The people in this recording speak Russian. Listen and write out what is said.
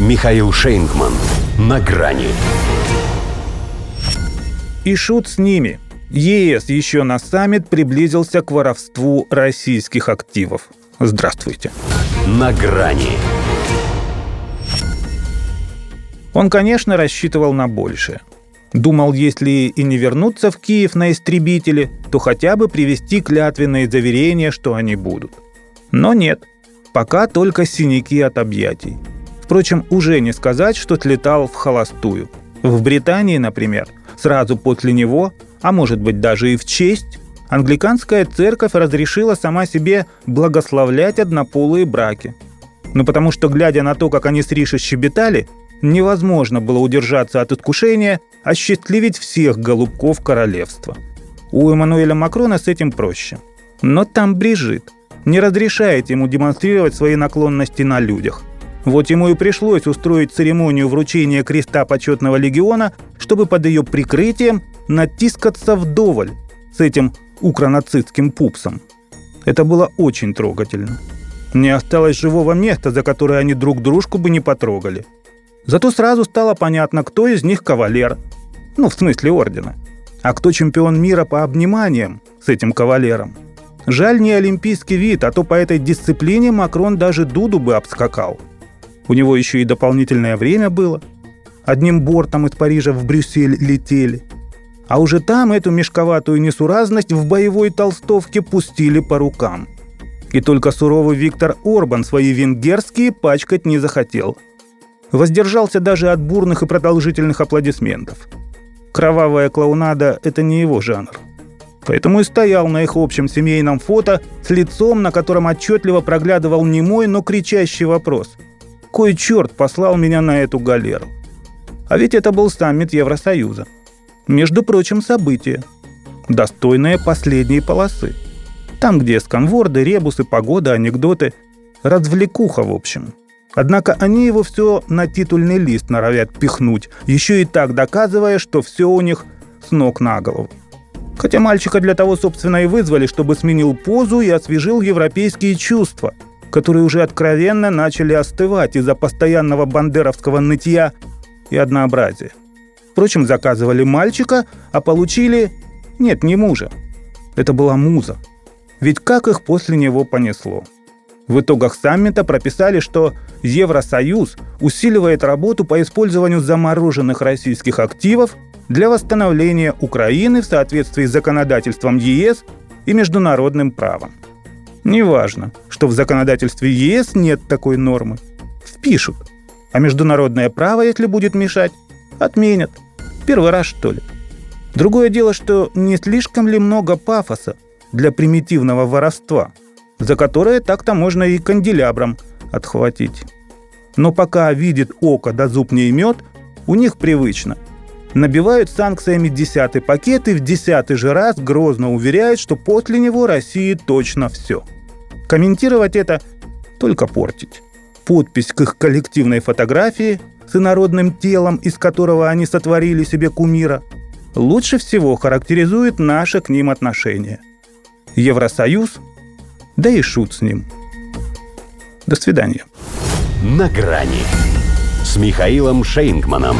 Михаил Шейнгман. На грани. И шут с ними. ЕС еще на саммит приблизился к воровству российских активов. Здравствуйте. На грани. Он, конечно, рассчитывал на большее. Думал, если и не вернуться в Киев на истребителе, то хотя бы привести клятвенные заверения, что они будут. Но нет. Пока только синяки от объятий. Впрочем, уже не сказать, что слетал в холостую. В Британии, например, сразу после него, а может быть даже и в честь, англиканская церковь разрешила сама себе благословлять однополые браки. Ну потому что, глядя на то, как они с Ришей щебетали, невозможно было удержаться от искушения осчастливить всех голубков королевства. У Эммануэля Макрона с этим проще. Но там Брижит не разрешает ему демонстрировать свои наклонности на людях. Вот ему и пришлось устроить церемонию вручения креста почетного легиона, чтобы под ее прикрытием натискаться вдоволь с этим укронацистским пупсом. Это было очень трогательно. Не осталось живого места, за которое они друг дружку бы не потрогали. Зато сразу стало понятно, кто из них кавалер. Ну, в смысле ордена. А кто чемпион мира по обниманиям с этим кавалером. Жаль не олимпийский вид, а то по этой дисциплине Макрон даже Дуду бы обскакал – у него еще и дополнительное время было. Одним бортом из Парижа в Брюссель летели. А уже там эту мешковатую несуразность в боевой толстовке пустили по рукам. И только суровый Виктор Орбан свои венгерские пачкать не захотел. Воздержался даже от бурных и продолжительных аплодисментов. Кровавая клоунада – это не его жанр. Поэтому и стоял на их общем семейном фото с лицом, на котором отчетливо проглядывал немой, но кричащий вопрос – кой черт послал меня на эту галеру? А ведь это был саммит Евросоюза. Между прочим, событие. Достойное последней полосы. Там, где сканворды, ребусы, погода, анекдоты. Развлекуха, в общем. Однако они его все на титульный лист норовят пихнуть, еще и так доказывая, что все у них с ног на голову. Хотя мальчика для того, собственно, и вызвали, чтобы сменил позу и освежил европейские чувства – которые уже откровенно начали остывать из-за постоянного бандеровского нытья и однообразия. Впрочем, заказывали мальчика, а получили... Нет, не мужа. Это была муза. Ведь как их после него понесло? В итогах саммита прописали, что Евросоюз усиливает работу по использованию замороженных российских активов для восстановления Украины в соответствии с законодательством ЕС и международным правом. Неважно, что в законодательстве ЕС нет такой нормы. Впишут. А международное право, если будет мешать, отменят. Первый раз, что ли. Другое дело, что не слишком ли много пафоса для примитивного воровства, за которое так-то можно и канделябром отхватить. Но пока видит око да зуб не имет, у них привычно. Набивают санкциями десятый пакет и в десятый же раз грозно уверяют, что после него России точно все – Комментировать это – только портить. Подпись к их коллективной фотографии с инородным телом, из которого они сотворили себе кумира, лучше всего характеризует наше к ним отношение. Евросоюз, да и шут с ним. До свидания. На грани с Михаилом Шейнгманом.